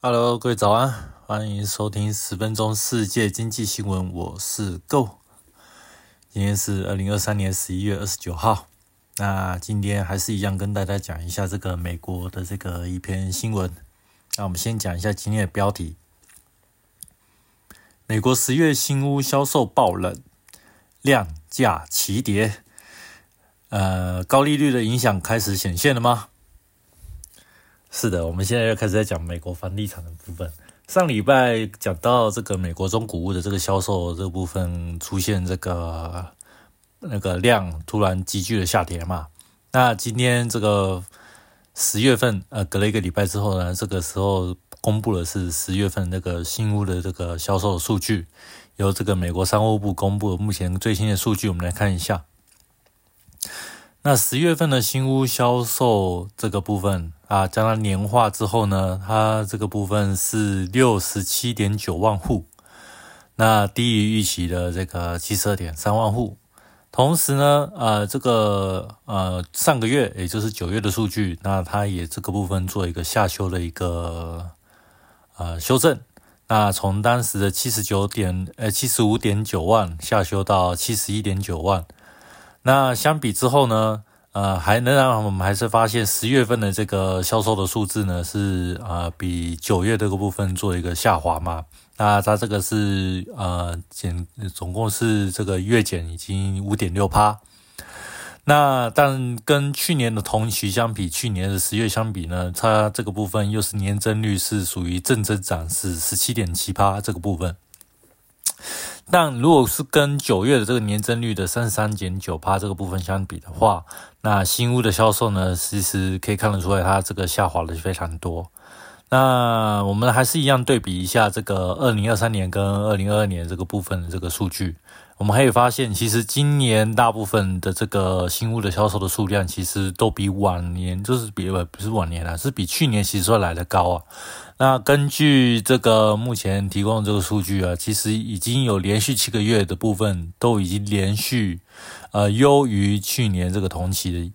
Hello，各位早安，欢迎收听十分钟世界经济新闻，我是 Go。今天是二零二三年十一月二十九号。那今天还是一样跟大家讲一下这个美国的这个一篇新闻。那我们先讲一下今天的标题：美国十月新屋销售爆冷，量价齐跌。呃，高利率的影响开始显现了吗？是的，我们现在要开始在讲美国房地产的部分。上礼拜讲到这个美国中古屋的这个销售这部分出现这个那个量突然急剧的下跌嘛。那今天这个十月份，呃，隔了一个礼拜之后呢，这个时候公布的是十月份那个新屋的这个销售数据，由这个美国商务部公布的目前最新的数据，我们来看一下。那十月份的新屋销售这个部分啊，将它年化之后呢，它这个部分是六十七点九万户，那低于预期的这个七十二点三万户。同时呢，呃，这个呃上个月也就是九月的数据，那它也这个部分做一个下修的一个呃修正，那从当时的七十九点呃七十五点九万下修到七十一点九万。那相比之后呢，呃，还能让我们还是发现十月份的这个销售的数字呢是呃比九月这个部分做一个下滑嘛。那它这个是呃减，总共是这个月减已经五点六趴。那但跟去年的同期相比，去年的十月相比呢，它这个部分又是年增率是属于正增长，是十七点七趴这个部分。但如果是跟九月的这个年增率的三十三点九八这个部分相比的话，那新屋的销售呢，其实可以看得出来，它这个下滑的非常多。那我们还是一样对比一下这个二零二三年跟二零二二年这个部分的这个数据。我们可以发现，其实今年大部分的这个新屋的销售的数量，其实都比往年，就是比不不是往年啊，是比去年其实说来的高啊。那根据这个目前提供的这个数据啊，其实已经有连续七个月的部分都已经连续呃优于去年这个同期的，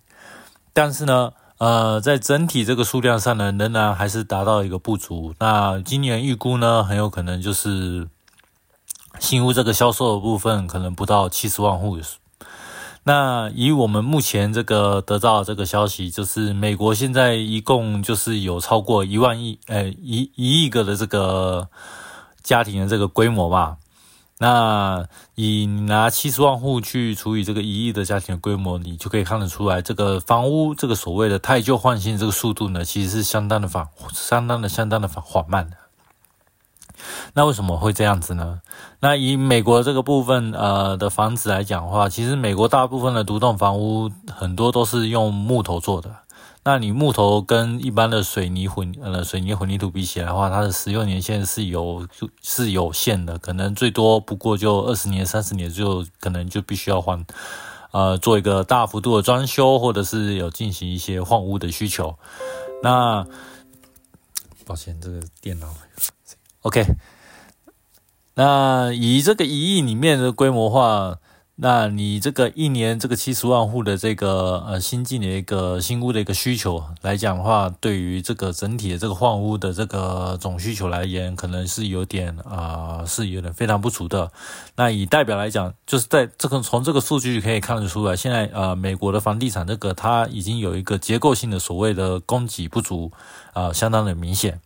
但是呢，呃，在整体这个数量上呢，仍然还是达到一个不足。那今年预估呢，很有可能就是。新屋这个销售的部分可能不到七十万户。那以我们目前这个得到这个消息，就是美国现在一共就是有超过一万亿，呃，一一亿个的这个家庭的这个规模吧。那以拿七十万户去除以这个一亿的家庭的规模，你就可以看得出来，这个房屋这个所谓的太旧换新这个速度呢，其实是相当的缓，相当的相当的缓缓慢的。那为什么会这样子呢？那以美国这个部分呃的房子来讲的话，其实美国大部分的独栋房屋很多都是用木头做的。那你木头跟一般的水泥混呃水泥混凝土比起来的话，它的使用年限是有是有限的，可能最多不过就二十年、三十年就可能就必须要换呃做一个大幅度的装修，或者是有进行一些换屋的需求。那抱歉，这个电脑。OK，那以这个一亿里面的规模化，那你这个一年这个七十万户的这个呃新进的一个新屋的一个需求来讲的话，对于这个整体的这个换屋的这个总需求来言，可能是有点啊是有点非常不足的。那以代表来讲，就是在这个从这个数据可以看得出来，现在呃美国的房地产这个它已经有一个结构性的所谓的供给不足啊，相当的明显。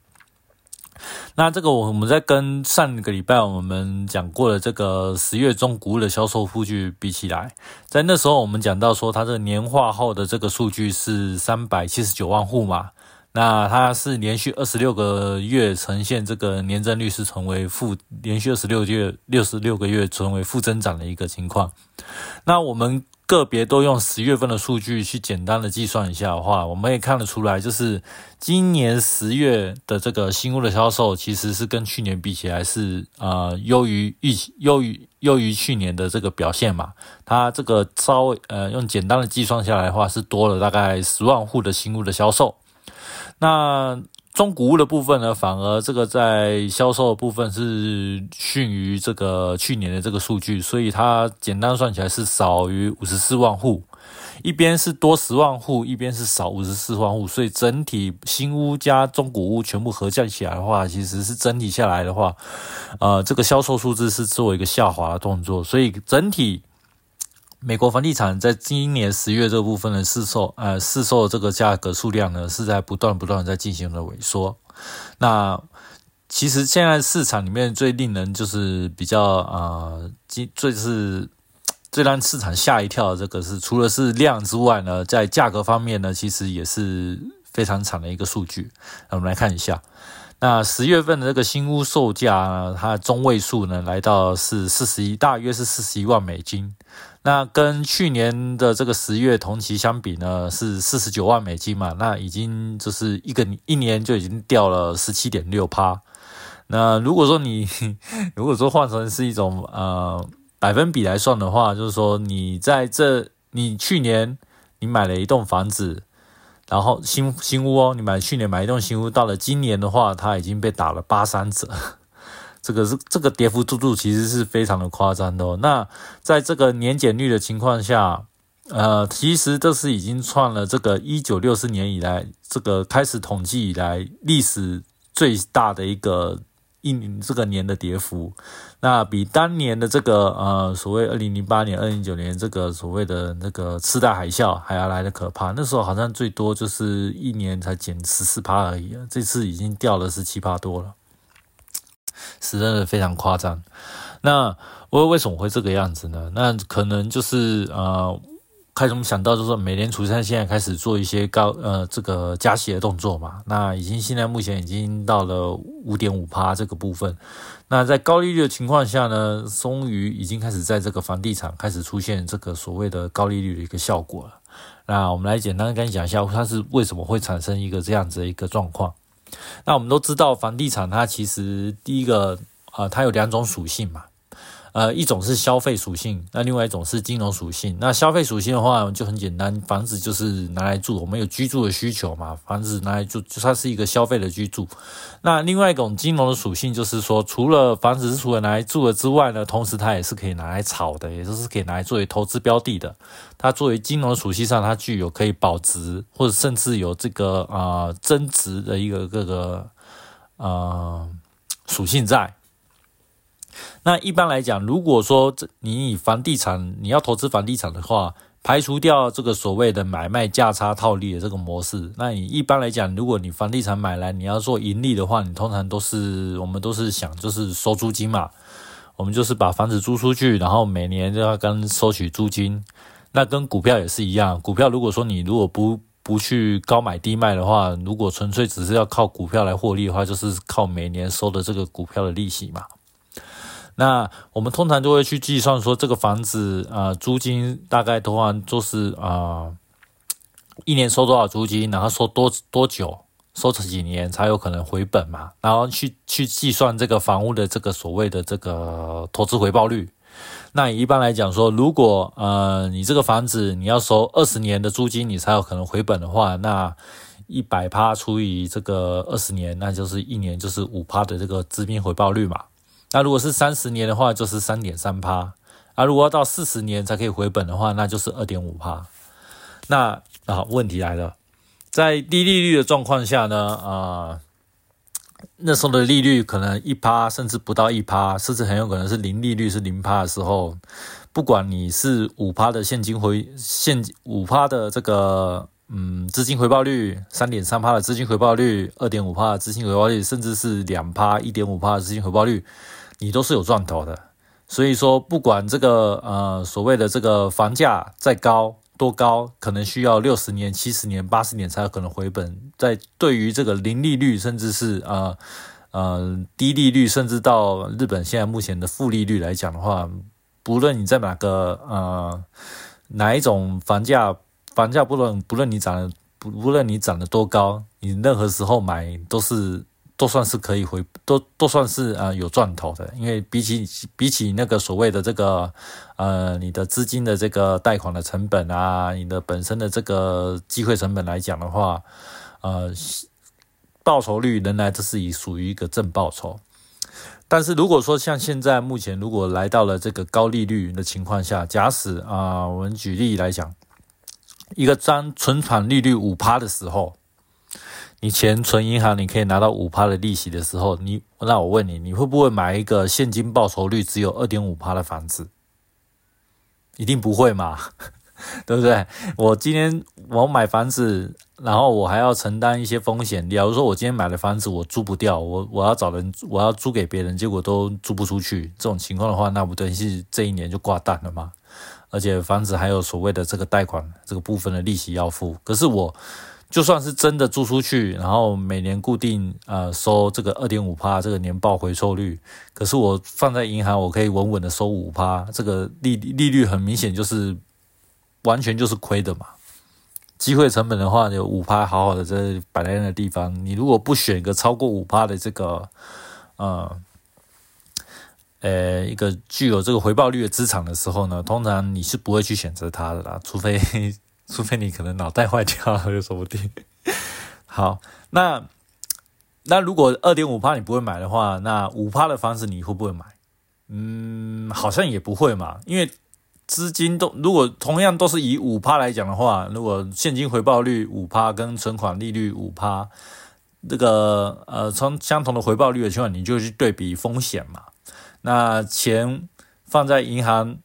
那这个我我们在跟上个礼拜我们讲过的这个十月中谷物的销售数据比起来，在那时候我们讲到说，它这年化后的这个数据是三百七十九万户嘛，那它是连续二十六个月呈现这个年增率是成为负，连续二十六月六十六个月成为负增长的一个情况，那我们。个别都用十月份的数据去简单的计算一下的话，我们也看得出来，就是今年十月的这个新屋的销售，其实是跟去年比起来是呃优于预期，优于优于去年的这个表现嘛。它这个稍微呃用简单的计算下来的话，是多了大概十万户的新屋的销售。那中古屋的部分呢，反而这个在销售的部分是逊于这个去年的这个数据，所以它简单算起来是少于五十四万户。一边是多十万户，一边是少五十四万户，所以整体新屋加中古屋全部合降起来的话，其实是整体下来的话，呃，这个销售数字是做一个下滑的动作，所以整体。美国房地产在今年十月这部分的市售，呃，市售这个价格数量呢，是在不断不断在进行的萎缩。那其实现在市场里面最令人就是比较啊，最最是最让市场吓一跳的这个是，除了是量之外呢，在价格方面呢，其实也是非常惨的一个数据。那我们来看一下。那十月份的这个新屋售价呢，它中位数呢来到是四十一，大约是四十一万美金。那跟去年的这个十月同期相比呢，是四十九万美金嘛？那已经就是一个一年就已经掉了十七点六趴。那如果说你 如果说换成是一种呃百分比来算的话，就是说你在这你去年你买了一栋房子。然后新新屋哦，你买去年买一栋新屋，到了今年的话，它已经被打了八三折，这个是这个跌幅度度其实是非常的夸张的哦。那在这个年减率的情况下，呃，其实这是已经创了这个一九六四年以来这个开始统计以来历史最大的一个。一年这个年的跌幅，那比当年的这个呃所谓二零零八年、二零零九年这个所谓的那个次贷海啸还要来的可怕。那时候好像最多就是一年才减十四趴而已，这次已经掉了十七趴多了，是真的非常夸张。那我为什么会这个样子呢？那可能就是呃。开始我们想到就是说，美联储现在开始做一些高呃这个加息的动作嘛，那已经现在目前已经到了五点五趴这个部分。那在高利率的情况下呢，终于已经开始在这个房地产开始出现这个所谓的高利率的一个效果了。那我们来简单跟你讲一下，它是为什么会产生一个这样子的一个状况。那我们都知道，房地产它其实第一个啊，它有两种属性嘛。呃，一种是消费属性，那另外一种是金融属性。那消费属性的话就很简单，房子就是拿来住，我们有居住的需求嘛，房子拿来住，就它是一个消费的居住。那另外一种金融的属性就是说，除了房子是除了拿来住的之外呢，同时它也是可以拿来炒的，也就是可以拿来作为投资标的的。它作为金融属性上，它具有可以保值或者甚至有这个啊增值的一个各个呃属性在。那一般来讲，如果说这你以房地产你要投资房地产的话，排除掉这个所谓的买卖价差套利的这个模式，那你一般来讲，如果你房地产买来你要做盈利的话，你通常都是我们都是想就是收租金嘛，我们就是把房子租出去，然后每年都要跟收取租金。那跟股票也是一样，股票如果说你如果不不去高买低卖的话，如果纯粹只是要靠股票来获利的话，就是靠每年收的这个股票的利息嘛。那我们通常就会去计算说，这个房子啊，租金大概的话，就是啊，一年收多少租金，然后收多多久，收几年才有可能回本嘛？然后去去计算这个房屋的这个所谓的这个投资回报率。那一般来讲说，如果呃你这个房子你要收二十年的租金，你才有可能回本的话，那一百趴除以这个二十年，那就是一年就是五趴的这个资金回报率嘛。那如果是三十年的话，就是三点三趴；啊，如果要到四十年才可以回本的话，那就是二点五趴。那啊，问题来了，在低利率的状况下呢，啊，那时候的利率可能一趴，甚至不到一趴，甚至很有可能是零利率是零趴的时候，不管你是五趴的现金回现五趴的这个嗯资金回报率，三点三趴的资金回报率，二点五趴的资金回报率，甚至是两趴一点五趴的资金回报率。你都是有赚头的，所以说不管这个呃所谓的这个房价再高多高，可能需要六十年、七十年、八十年才有可能回本。在对于这个零利率，甚至是呃呃低利率，甚至到日本现在目前的负利率来讲的话，不论你在哪个呃哪一种房价，房价不论不论你涨不不论你涨得多高，你任何时候买都是。都算是可以回，都都算是呃有赚头的，因为比起比起那个所谓的这个呃你的资金的这个贷款的成本啊，你的本身的这个机会成本来讲的话，呃报酬率仍然这是以属于一个正报酬。但是如果说像现在目前如果来到了这个高利率的情况下，假使啊我们举例来讲，一个张存款利率五趴的时候，你钱存银行，你可以拿到五趴的利息的时候，你那我问你，你会不会买一个现金报酬率只有二点五趴的房子？一定不会嘛，对不对？我今天我买房子。然后我还要承担一些风险。假如说我今天买了房子我租不掉，我我要找人，我要租给别人，结果都租不出去，这种情况的话，那不等于是这一年就挂蛋了吗？而且房子还有所谓的这个贷款这个部分的利息要付。可是我就算是真的租出去，然后每年固定呃收这个二点五趴这个年报回收率，可是我放在银行我可以稳稳的收五趴，这个利利率很明显就是完全就是亏的嘛。机会成本的话，有五趴，好好的在摆在那个地方。你如果不选一个超过五趴的这个，呃，呃，一个具有这个回报率的资产的时候呢，通常你是不会去选择它的啦，除非除非你可能脑袋坏掉了，就说不定。好，那那如果二点五趴你不会买的话，那五趴的房子你会不会买？嗯，好像也不会嘛，因为。资金都如果同样都是以五趴来讲的话，如果现金回报率五趴跟存款利率五趴，这个呃从相同的回报率的情况，你就去对比风险嘛。那钱放在银行，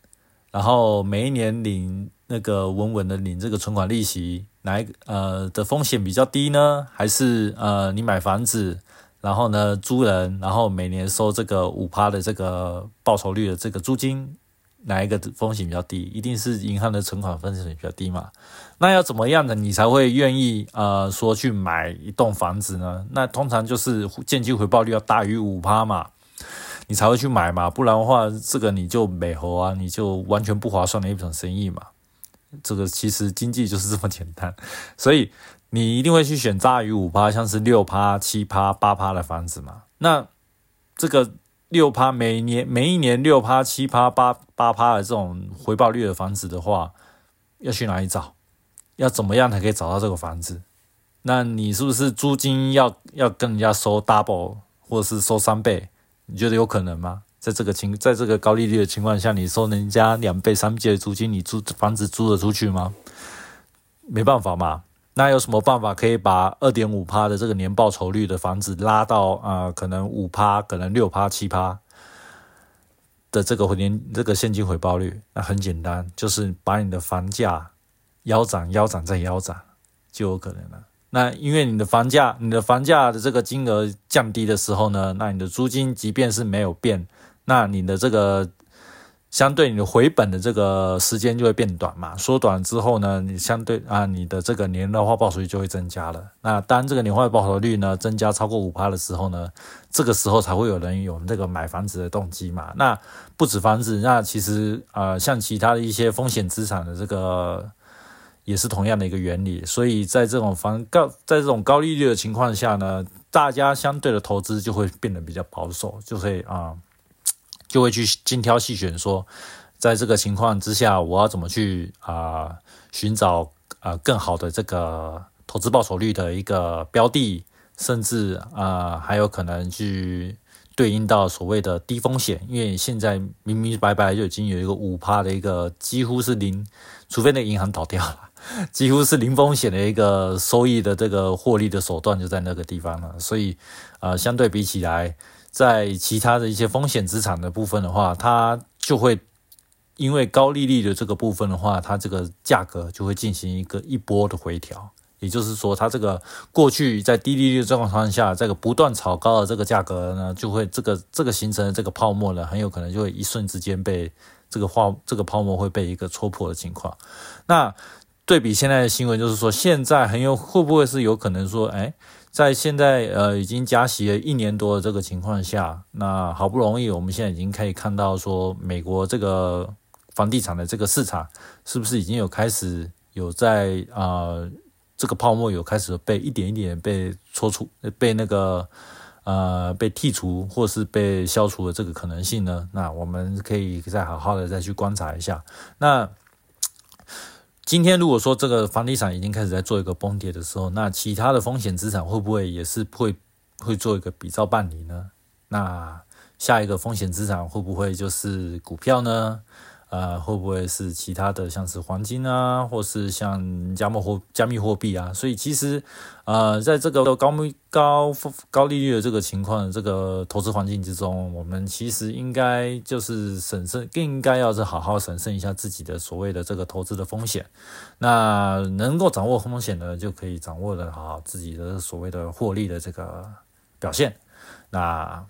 然后每一年领那个稳稳的领这个存款利息，哪一呃的风险比较低呢？还是呃你买房子，然后呢租人，然后每年收这个五趴的这个报酬率的这个租金？哪一个风险比较低？一定是银行的存款风险比较低嘛？那要怎么样的你才会愿意呃说去买一栋房子呢？那通常就是现金回报率要大于五趴嘛，你才会去买嘛。不然的话，这个你就美猴啊，你就完全不划算的一种生意嘛。这个其实经济就是这么简单，所以你一定会去选大于五趴，像是六趴、七趴、八趴的房子嘛。那这个。六趴每年每一年六趴七趴八八趴的这种回报率的房子的话，要去哪里找？要怎么样才可以找到这个房子？那你是不是租金要要跟人家收 double 或者是收三倍？你觉得有可能吗？在这个情在这个高利率的情况下，你收人家两倍三倍的租金，你租房子租得出去吗？没办法嘛。那有什么办法可以把二点五趴的这个年报酬率的房子拉到啊，可能五趴，可能六趴、七趴的这个年这个现金回报率？那很简单，就是把你的房价腰斩、腰斩再腰斩就有可能了。那因为你的房价、你的房价的这个金额降低的时候呢，那你的租金即便是没有变，那你的这个。相对你的回本的这个时间就会变短嘛，缩短之后呢，你相对啊，你的这个年化报酬率就会增加了。那当这个年化报酬率呢增加超过五趴的时候呢，这个时候才会有人有这个买房子的动机嘛。那不止房子，那其实啊，像其他的一些风险资产的这个也是同样的一个原理。所以在这种房高在这种高利率的情况下呢，大家相对的投资就会变得比较保守，就会啊。就会去精挑细选，说在这个情况之下，我要怎么去啊寻找啊更好的这个投资报酬率的一个标的，甚至啊还有可能去对应到所谓的低风险，因为现在明明白白就已经有一个五趴的一个几乎是零，除非那个银行倒掉了，几乎是零风险的一个收益的这个获利的手段就在那个地方了，所以啊相对比起来。在其他的一些风险资产的部分的话，它就会因为高利率的这个部分的话，它这个价格就会进行一个一波的回调。也就是说，它这个过去在低利率状况下，这个不断炒高的这个价格呢，就会这个这个形成的这个泡沫呢，很有可能就会一瞬之间被这个化这个泡沫会被一个戳破的情况。那对比现在的新闻，就是说现在很有会不会是有可能说，哎？在现在呃已经加息了一年多的这个情况下，那好不容易我们现在已经可以看到说，美国这个房地产的这个市场是不是已经有开始有在啊这个泡沫有开始被一点一点被戳出，被那个呃被剔除或是被消除的这个可能性呢？那我们可以再好好的再去观察一下。那今天如果说这个房地产已经开始在做一个崩跌的时候，那其他的风险资产会不会也是会会做一个比照办理呢？那下一个风险资产会不会就是股票呢？呃，会不会是其他的，像是黄金啊，或是像加密货加密货币啊？所以其实，呃，在这个高密高高利率的这个情况，这个投资环境之中，我们其实应该就是审慎，更应该要是好好审慎一下自己的所谓的这个投资的风险。那能够掌握风险的，就可以掌握的好自己的所谓的获利的这个表现。那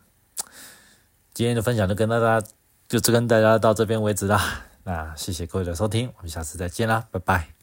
今天的分享就跟大家。就只跟大家到这边为止啦，那谢谢各位的收听，我们下次再见啦，拜拜。